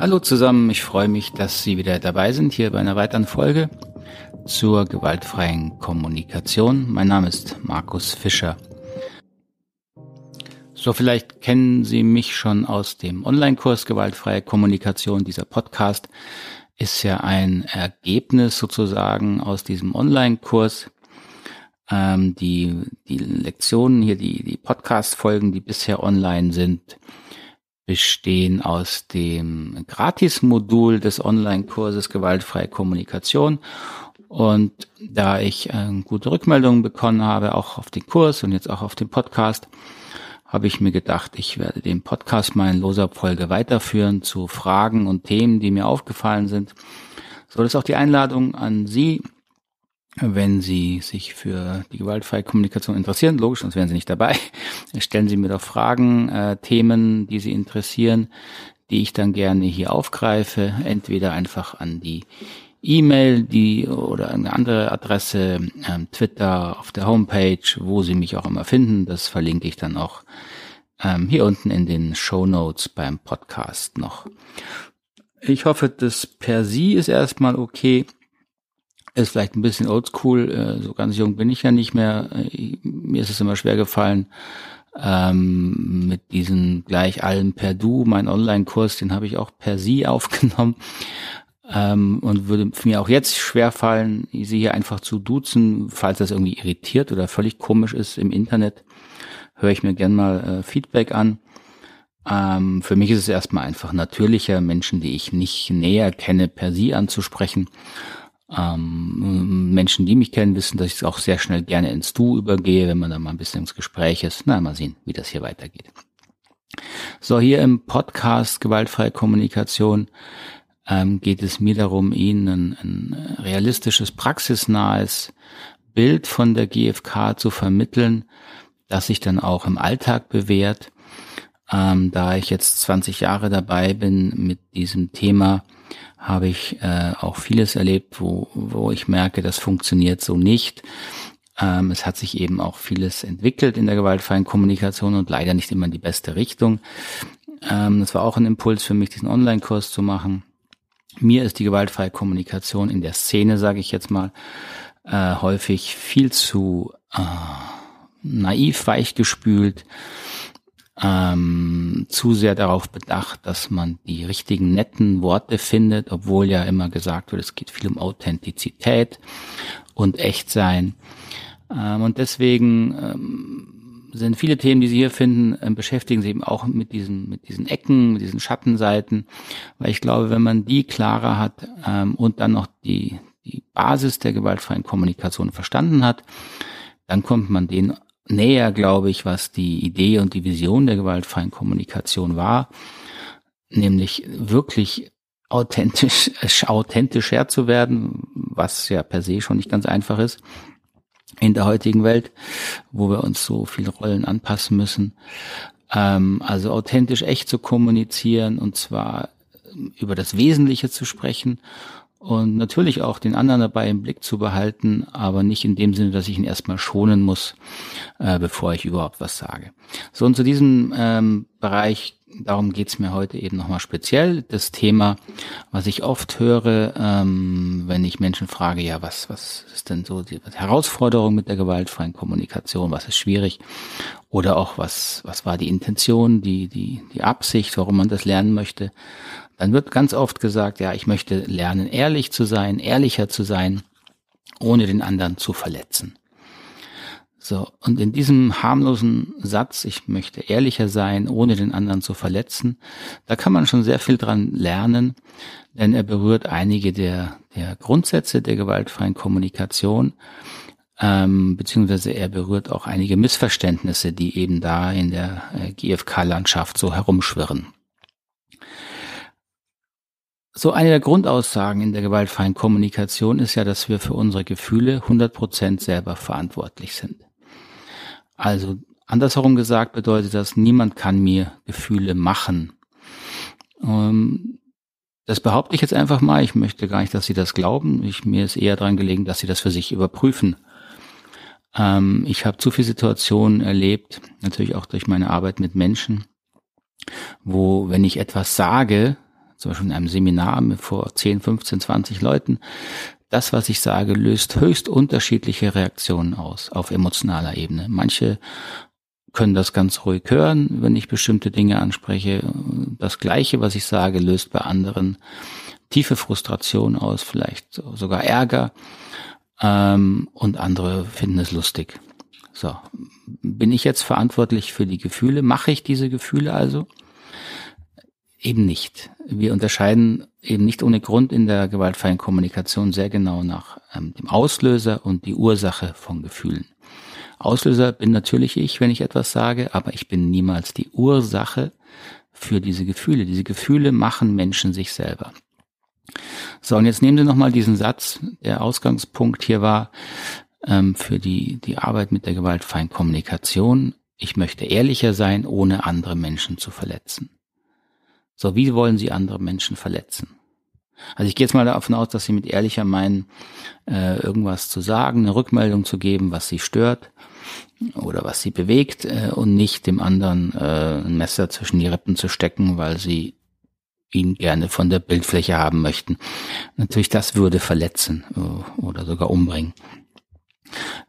Hallo zusammen, ich freue mich, dass Sie wieder dabei sind hier bei einer weiteren Folge zur gewaltfreien Kommunikation. Mein Name ist Markus Fischer. So, vielleicht kennen Sie mich schon aus dem Online-Kurs Gewaltfreie Kommunikation. Dieser Podcast ist ja ein Ergebnis sozusagen aus diesem Online-Kurs. Ähm, die, die Lektionen hier, die, die Podcast-Folgen, die bisher online sind, bestehen aus dem Gratis-Modul des Online-Kurses Gewaltfreie Kommunikation. Und da ich äh, gute Rückmeldungen bekommen habe, auch auf den Kurs und jetzt auch auf den Podcast, habe ich mir gedacht, ich werde den Podcast mal in loser Folge weiterführen zu Fragen und Themen, die mir aufgefallen sind. So, das ist auch die Einladung an Sie, wenn Sie sich für die gewaltfreie Kommunikation interessieren, logisch, sonst wären Sie nicht dabei, stellen Sie mir doch Fragen, äh, Themen, die Sie interessieren, die ich dann gerne hier aufgreife, entweder einfach an die E-Mail, die oder eine andere Adresse, ähm, Twitter, auf der Homepage, wo Sie mich auch immer finden. Das verlinke ich dann auch ähm, hier unten in den Show Notes beim Podcast noch. Ich hoffe, das per Sie ist erstmal okay. Ist vielleicht ein bisschen oldschool, äh, so ganz jung bin ich ja nicht mehr. Äh, mir ist es immer schwer gefallen, ähm, mit diesen gleich allen per Du. Mein Online-Kurs, den habe ich auch per Sie aufgenommen ähm, und würde mir auch jetzt schwer fallen, sie hier einfach zu duzen, falls das irgendwie irritiert oder völlig komisch ist im Internet, höre ich mir gern mal äh, Feedback an. Ähm, für mich ist es erstmal einfach natürlicher, Menschen, die ich nicht näher kenne, per Sie anzusprechen. Ähm, Menschen, die mich kennen, wissen, dass ich auch sehr schnell gerne ins Du übergehe, wenn man da mal ein bisschen ins Gespräch ist. Na, mal sehen, wie das hier weitergeht. So, hier im Podcast Gewaltfreie Kommunikation ähm, geht es mir darum, Ihnen ein, ein realistisches, praxisnahes Bild von der GfK zu vermitteln, das sich dann auch im Alltag bewährt. Ähm, da ich jetzt 20 Jahre dabei bin mit diesem Thema, habe ich äh, auch vieles erlebt, wo, wo ich merke, das funktioniert so nicht. Ähm, es hat sich eben auch vieles entwickelt in der gewaltfreien Kommunikation und leider nicht immer in die beste Richtung. Ähm, das war auch ein Impuls für mich, diesen Online-Kurs zu machen. Mir ist die gewaltfreie Kommunikation in der Szene, sage ich jetzt mal, äh, häufig viel zu äh, naiv weichgespült ähm, zu sehr darauf bedacht, dass man die richtigen netten Worte findet, obwohl ja immer gesagt wird, es geht viel um Authentizität und Echtsein. Ähm, und deswegen ähm, sind viele Themen, die Sie hier finden, äh, beschäftigen sich eben auch mit diesen, mit diesen Ecken, mit diesen Schattenseiten, weil ich glaube, wenn man die klarer hat ähm, und dann noch die, die Basis der gewaltfreien Kommunikation verstanden hat, dann kommt man den näher, glaube ich, was die Idee und die Vision der gewaltfreien Kommunikation war, nämlich wirklich authentisch, authentischer zu werden, was ja per se schon nicht ganz einfach ist in der heutigen Welt, wo wir uns so viele Rollen anpassen müssen. Ähm, also authentisch echt zu kommunizieren und zwar über das Wesentliche zu sprechen und natürlich auch den anderen dabei im Blick zu behalten, aber nicht in dem Sinne, dass ich ihn erstmal schonen muss, äh, bevor ich überhaupt was sage. So und zu diesem ähm, Bereich, darum geht's mir heute eben nochmal speziell. Das Thema, was ich oft höre, ähm, wenn ich Menschen frage, ja, was, was ist denn so die Herausforderung mit der gewaltfreien Kommunikation, was ist schwierig? Oder auch was, was war die Intention, die, die, die Absicht, warum man das lernen möchte? Dann wird ganz oft gesagt, ja, ich möchte lernen, ehrlich zu sein, ehrlicher zu sein, ohne den anderen zu verletzen. So, und in diesem harmlosen Satz, ich möchte ehrlicher sein, ohne den anderen zu verletzen, da kann man schon sehr viel dran lernen, denn er berührt einige der, der Grundsätze der gewaltfreien Kommunikation, ähm, beziehungsweise er berührt auch einige Missverständnisse, die eben da in der äh, GFK-Landschaft so herumschwirren. So eine der Grundaussagen in der gewaltfreien Kommunikation ist ja, dass wir für unsere Gefühle 100% selber verantwortlich sind. Also andersherum gesagt bedeutet das, niemand kann mir Gefühle machen. Ähm, das behaupte ich jetzt einfach mal. Ich möchte gar nicht, dass Sie das glauben. Ich, mir ist eher daran gelegen, dass Sie das für sich überprüfen. Ähm, ich habe zu viele Situationen erlebt, natürlich auch durch meine Arbeit mit Menschen, wo, wenn ich etwas sage, zum Beispiel in einem Seminar vor 10, 15, 20 Leuten, das, was ich sage, löst höchst unterschiedliche Reaktionen aus auf emotionaler Ebene. Manche können das ganz ruhig hören, wenn ich bestimmte Dinge anspreche. Das Gleiche, was ich sage, löst bei anderen tiefe Frustration aus, vielleicht sogar Ärger. Ähm, und andere finden es lustig. So, bin ich jetzt verantwortlich für die Gefühle? Mache ich diese Gefühle also? Eben nicht. Wir unterscheiden eben nicht ohne Grund in der gewaltfreien Kommunikation sehr genau nach ähm, dem Auslöser und die Ursache von Gefühlen. Auslöser bin natürlich ich, wenn ich etwas sage, aber ich bin niemals die Ursache für diese Gefühle. Diese Gefühle machen Menschen sich selber. So, und jetzt nehmen Sie nochmal diesen Satz. Der Ausgangspunkt hier war ähm, für die, die Arbeit mit der gewaltfreien Kommunikation. Ich möchte ehrlicher sein, ohne andere Menschen zu verletzen. So, wie wollen Sie andere Menschen verletzen? Also ich gehe jetzt mal davon aus, dass Sie mit ehrlicher meinen, äh, irgendwas zu sagen, eine Rückmeldung zu geben, was Sie stört oder was Sie bewegt äh, und nicht dem anderen äh, ein Messer zwischen die Rippen zu stecken, weil Sie ihn gerne von der Bildfläche haben möchten. Natürlich, das würde verletzen äh, oder sogar umbringen.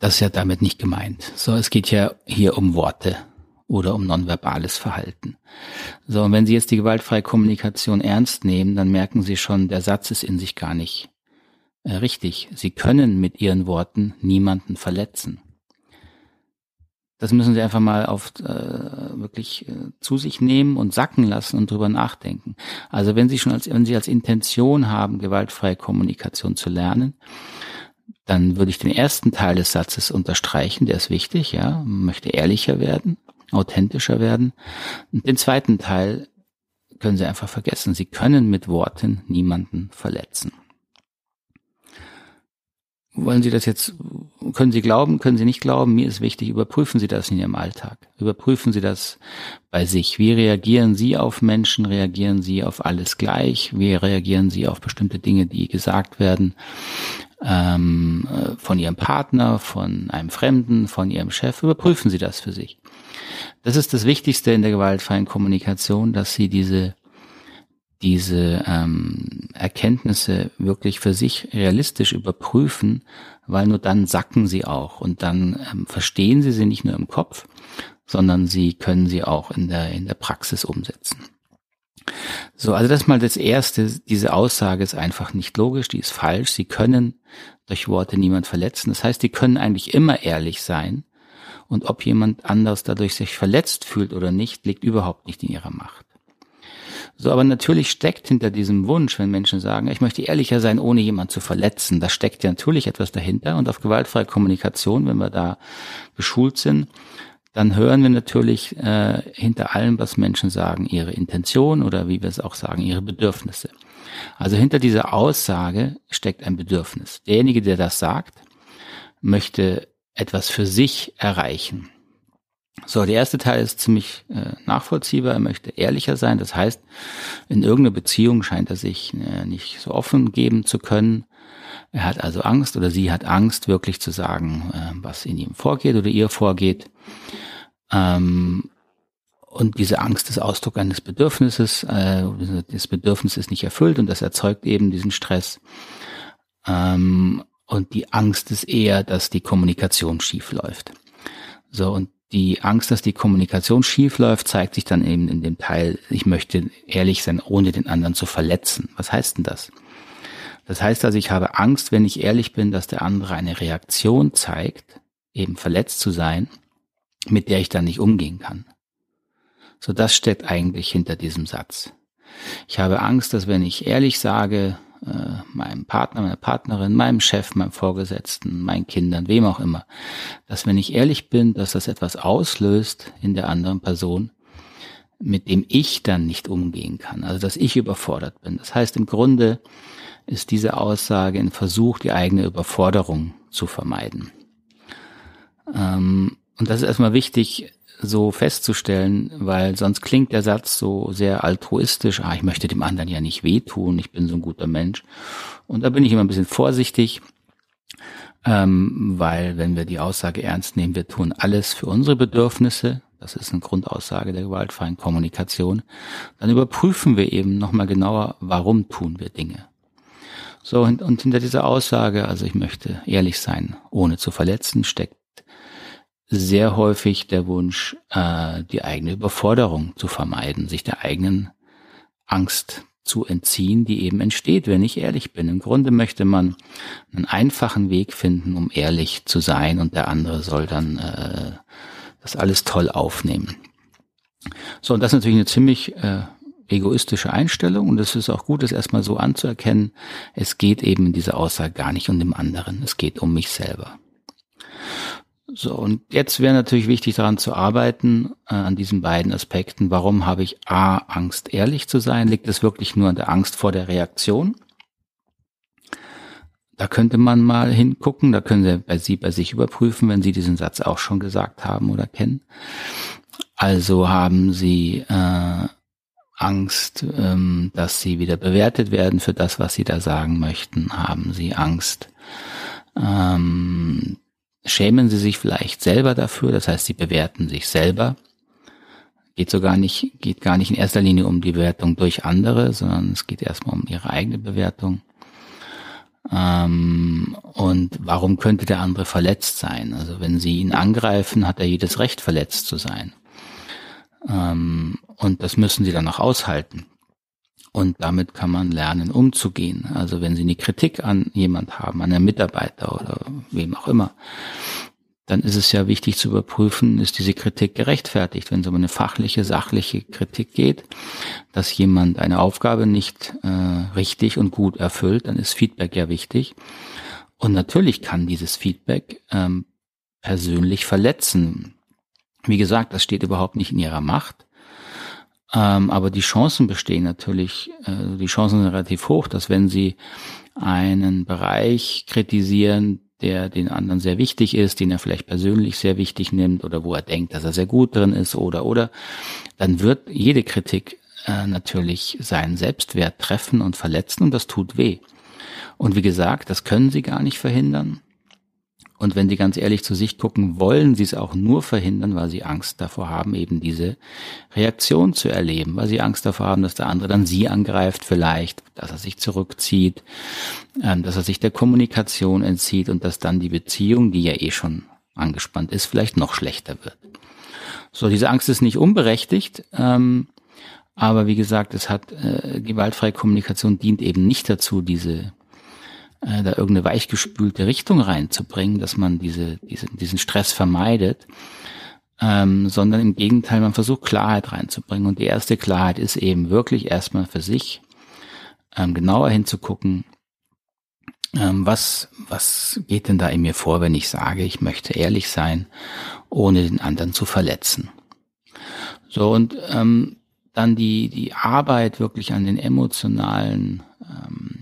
Das ist ja damit nicht gemeint. So, es geht ja hier um Worte oder um nonverbales Verhalten. So, und wenn Sie jetzt die gewaltfreie Kommunikation ernst nehmen, dann merken Sie schon, der Satz ist in sich gar nicht äh, richtig. Sie können mit Ihren Worten niemanden verletzen. Das müssen Sie einfach mal auf äh, wirklich äh, zu sich nehmen und sacken lassen und drüber nachdenken. Also wenn Sie schon als wenn Sie als Intention haben, gewaltfreie Kommunikation zu lernen, dann würde ich den ersten Teil des Satzes unterstreichen, der ist wichtig, ja, möchte ehrlicher werden, authentischer werden. Und den zweiten Teil können Sie einfach vergessen. Sie können mit Worten niemanden verletzen. Wollen Sie das jetzt, können Sie glauben, können Sie nicht glauben? Mir ist wichtig, überprüfen Sie das in Ihrem Alltag. Überprüfen Sie das bei sich. Wie reagieren Sie auf Menschen? Reagieren Sie auf alles gleich? Wie reagieren Sie auf bestimmte Dinge, die gesagt werden? Ähm, äh, von Ihrem Partner, von einem Fremden, von Ihrem Chef? Überprüfen Sie das für sich. Das ist das Wichtigste in der gewaltfreien Kommunikation, dass Sie diese diese ähm, Erkenntnisse wirklich für sich realistisch überprüfen, weil nur dann sacken sie auch und dann ähm, verstehen sie sie nicht nur im Kopf, sondern sie können sie auch in der, in der Praxis umsetzen. So, also das mal das erste. Diese Aussage ist einfach nicht logisch, die ist falsch. Sie können durch Worte niemand verletzen. Das heißt, die können eigentlich immer ehrlich sein. Und ob jemand anders dadurch sich verletzt fühlt oder nicht, liegt überhaupt nicht in ihrer Macht. So, aber natürlich steckt hinter diesem Wunsch, wenn Menschen sagen, ich möchte ehrlicher sein, ohne jemand zu verletzen, da steckt ja natürlich etwas dahinter. Und auf gewaltfreie Kommunikation, wenn wir da geschult sind, dann hören wir natürlich äh, hinter allem, was Menschen sagen, ihre Intention oder wie wir es auch sagen, ihre Bedürfnisse. Also hinter dieser Aussage steckt ein Bedürfnis. Derjenige, der das sagt, möchte etwas für sich erreichen. So, der erste Teil ist ziemlich äh, nachvollziehbar. Er möchte ehrlicher sein. Das heißt, in irgendeiner Beziehung scheint er sich äh, nicht so offen geben zu können. Er hat also Angst oder sie hat Angst, wirklich zu sagen, äh, was in ihm vorgeht oder ihr vorgeht. Ähm, und diese Angst ist Ausdruck eines Bedürfnisses. Äh, das Bedürfnis ist nicht erfüllt und das erzeugt eben diesen Stress. Ähm, und die Angst ist eher, dass die Kommunikation schief läuft. So, und die Angst, dass die Kommunikation schief läuft, zeigt sich dann eben in dem Teil, ich möchte ehrlich sein, ohne den anderen zu verletzen. Was heißt denn das? Das heißt also, ich habe Angst, wenn ich ehrlich bin, dass der andere eine Reaktion zeigt, eben verletzt zu sein, mit der ich dann nicht umgehen kann. So das steckt eigentlich hinter diesem Satz. Ich habe Angst, dass wenn ich ehrlich sage, äh, meinem Partner, meiner Partnerin, meinem Chef, meinem Vorgesetzten, meinen Kindern, wem auch immer, dass wenn ich ehrlich bin, dass das etwas auslöst in der anderen Person, mit dem ich dann nicht umgehen kann, also dass ich überfordert bin. Das heißt, im Grunde ist diese Aussage ein Versuch, die eigene Überforderung zu vermeiden. Ähm, und das ist erstmal wichtig, so festzustellen, weil sonst klingt der Satz so sehr altruistisch, ah, ich möchte dem anderen ja nicht wehtun, ich bin so ein guter Mensch. Und da bin ich immer ein bisschen vorsichtig, ähm, weil wenn wir die Aussage ernst nehmen, wir tun alles für unsere Bedürfnisse, das ist eine Grundaussage der gewaltfreien Kommunikation, dann überprüfen wir eben nochmal genauer, warum tun wir Dinge. So, und, und hinter dieser Aussage, also ich möchte ehrlich sein, ohne zu verletzen, steckt sehr häufig der Wunsch, äh, die eigene Überforderung zu vermeiden, sich der eigenen Angst zu entziehen, die eben entsteht, wenn ich ehrlich bin. Im Grunde möchte man einen einfachen Weg finden, um ehrlich zu sein und der andere soll dann äh, das alles toll aufnehmen. So, und das ist natürlich eine ziemlich äh, egoistische Einstellung und es ist auch gut, es erstmal so anzuerkennen. Es geht eben in dieser Aussage gar nicht um den anderen, es geht um mich selber. So, und jetzt wäre natürlich wichtig daran zu arbeiten, äh, an diesen beiden Aspekten. Warum habe ich A, Angst, ehrlich zu sein? Liegt es wirklich nur an der Angst vor der Reaktion? Da könnte man mal hingucken, da können Sie bei Sie bei sich überprüfen, wenn Sie diesen Satz auch schon gesagt haben oder kennen. Also haben Sie äh, Angst, ähm, dass Sie wieder bewertet werden für das, was Sie da sagen möchten? Haben Sie Angst, ähm, schämen sie sich vielleicht selber dafür, das heißt, sie bewerten sich selber. Geht sogar nicht, geht gar nicht in erster Linie um die Bewertung durch andere, sondern es geht erstmal um ihre eigene Bewertung. Ähm, und warum könnte der andere verletzt sein? Also wenn sie ihn angreifen, hat er jedes Recht, verletzt zu sein. Ähm, und das müssen sie dann auch aushalten. Und damit kann man lernen, umzugehen. Also wenn Sie eine Kritik an jemand haben, an einen Mitarbeiter oder wem auch immer, dann ist es ja wichtig zu überprüfen, ist diese Kritik gerechtfertigt. Wenn es um eine fachliche, sachliche Kritik geht, dass jemand eine Aufgabe nicht äh, richtig und gut erfüllt, dann ist Feedback ja wichtig. Und natürlich kann dieses Feedback ähm, persönlich verletzen. Wie gesagt, das steht überhaupt nicht in ihrer Macht. Ähm, aber die Chancen bestehen natürlich, äh, die Chancen sind relativ hoch, dass wenn Sie einen Bereich kritisieren, der den anderen sehr wichtig ist, den er vielleicht persönlich sehr wichtig nimmt oder wo er denkt, dass er sehr gut drin ist oder oder, dann wird jede Kritik äh, natürlich seinen Selbstwert treffen und verletzen und das tut weh. Und wie gesagt, das können Sie gar nicht verhindern. Und wenn Sie ganz ehrlich zu sich gucken, wollen Sie es auch nur verhindern, weil Sie Angst davor haben, eben diese Reaktion zu erleben, weil Sie Angst davor haben, dass der andere dann Sie angreift vielleicht, dass er sich zurückzieht, ähm, dass er sich der Kommunikation entzieht und dass dann die Beziehung, die ja eh schon angespannt ist, vielleicht noch schlechter wird. So, diese Angst ist nicht unberechtigt, ähm, aber wie gesagt, es hat äh, gewaltfreie Kommunikation dient eben nicht dazu, diese äh, da irgendeine weichgespülte Richtung reinzubringen, dass man diese, diese, diesen Stress vermeidet, ähm, sondern im Gegenteil, man versucht Klarheit reinzubringen. Und die erste Klarheit ist eben wirklich erstmal für sich ähm, genauer hinzugucken, ähm, was, was geht denn da in mir vor, wenn ich sage, ich möchte ehrlich sein, ohne den anderen zu verletzen. So, und ähm, dann die, die Arbeit wirklich an den emotionalen ähm,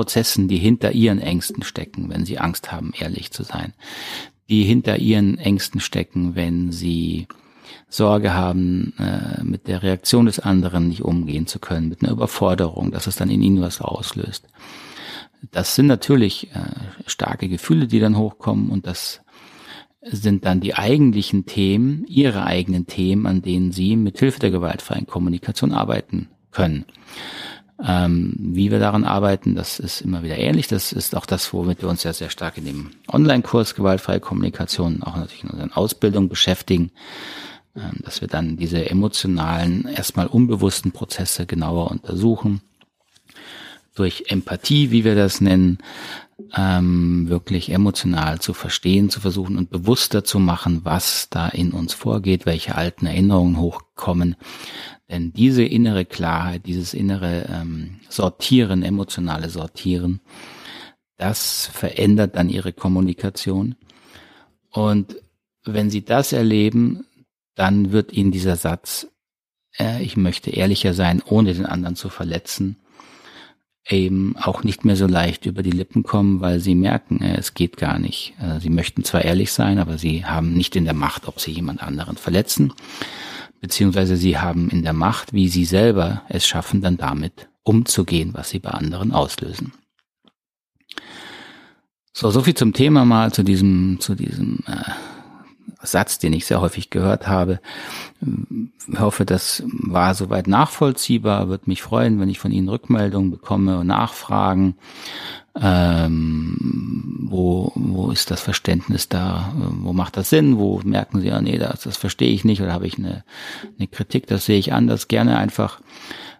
Prozessen, die hinter ihren Ängsten stecken, wenn sie Angst haben, ehrlich zu sein, die hinter ihren Ängsten stecken, wenn sie Sorge haben, äh, mit der Reaktion des anderen nicht umgehen zu können, mit einer Überforderung, dass es dann in ihnen was auslöst. Das sind natürlich äh, starke Gefühle, die dann hochkommen und das sind dann die eigentlichen Themen, ihre eigenen Themen, an denen sie mit Hilfe der gewaltfreien Kommunikation arbeiten können. Ähm, wie wir daran arbeiten, das ist immer wieder ähnlich. Das ist auch das, womit wir uns ja sehr stark in dem Online-Kurs gewaltfreie Kommunikation, auch natürlich in unseren Ausbildungen beschäftigen, ähm, dass wir dann diese emotionalen, erstmal unbewussten Prozesse genauer untersuchen. Durch Empathie, wie wir das nennen, ähm, wirklich emotional zu verstehen, zu versuchen und bewusster zu machen, was da in uns vorgeht, welche alten Erinnerungen hochkommen, denn diese innere Klarheit, dieses innere ähm, Sortieren, emotionale Sortieren, das verändert dann ihre Kommunikation. Und wenn sie das erleben, dann wird ihnen dieser Satz, äh, ich möchte ehrlicher sein, ohne den anderen zu verletzen, eben auch nicht mehr so leicht über die Lippen kommen, weil sie merken, äh, es geht gar nicht. Äh, sie möchten zwar ehrlich sein, aber sie haben nicht in der Macht, ob sie jemand anderen verletzen beziehungsweise sie haben in der Macht, wie sie selber es schaffen, dann damit umzugehen, was sie bei anderen auslösen. So, so viel zum Thema mal, zu diesem, zu diesem äh, Satz, den ich sehr häufig gehört habe. Ich hoffe, das war soweit nachvollziehbar. Würde mich freuen, wenn ich von Ihnen Rückmeldungen bekomme und Nachfragen. Ähm, wo, wo ist das Verständnis da? Wo macht das Sinn? Wo merken Sie, ja, nee, das, das verstehe ich nicht oder habe ich eine, eine Kritik, das sehe ich anders. Gerne einfach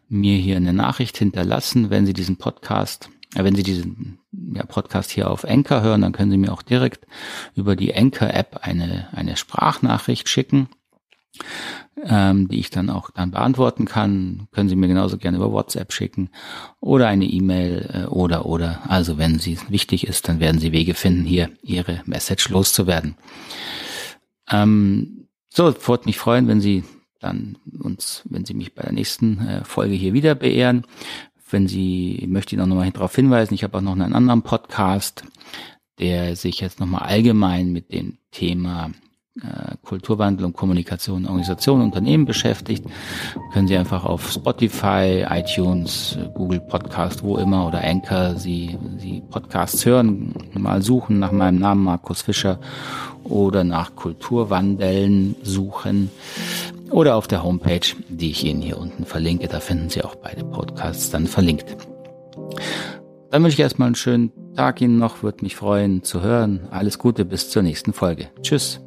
mir hier eine Nachricht hinterlassen, wenn Sie diesen Podcast wenn Sie diesen ja, Podcast hier auf Anchor hören, dann können Sie mir auch direkt über die Anchor-App eine, eine Sprachnachricht schicken, ähm, die ich dann auch dann beantworten kann. Können Sie mir genauso gerne über WhatsApp schicken oder eine E-Mail äh, oder oder. Also wenn Sie wichtig ist, dann werden Sie Wege finden, hier Ihre Message loszuwerden. Ähm, so, würde mich freuen, wenn Sie dann uns, wenn Sie mich bei der nächsten äh, Folge hier wieder beehren. Wenn Sie, ich möchte Ihnen auch nochmal darauf hinweisen, ich habe auch noch einen anderen Podcast, der sich jetzt nochmal allgemein mit dem Thema äh, Kulturwandel und Kommunikation, Organisation, Unternehmen beschäftigt, können Sie einfach auf Spotify, iTunes, Google Podcast, wo immer oder Anchor Sie, Sie Podcasts hören, mal suchen nach meinem Namen Markus Fischer oder nach Kulturwandeln suchen oder auf der Homepage, die ich Ihnen hier unten verlinke. Da finden Sie auch beide Podcasts dann verlinkt. Dann wünsche ich erstmal einen schönen Tag Ihnen noch, würde mich freuen zu hören. Alles Gute bis zur nächsten Folge. Tschüss.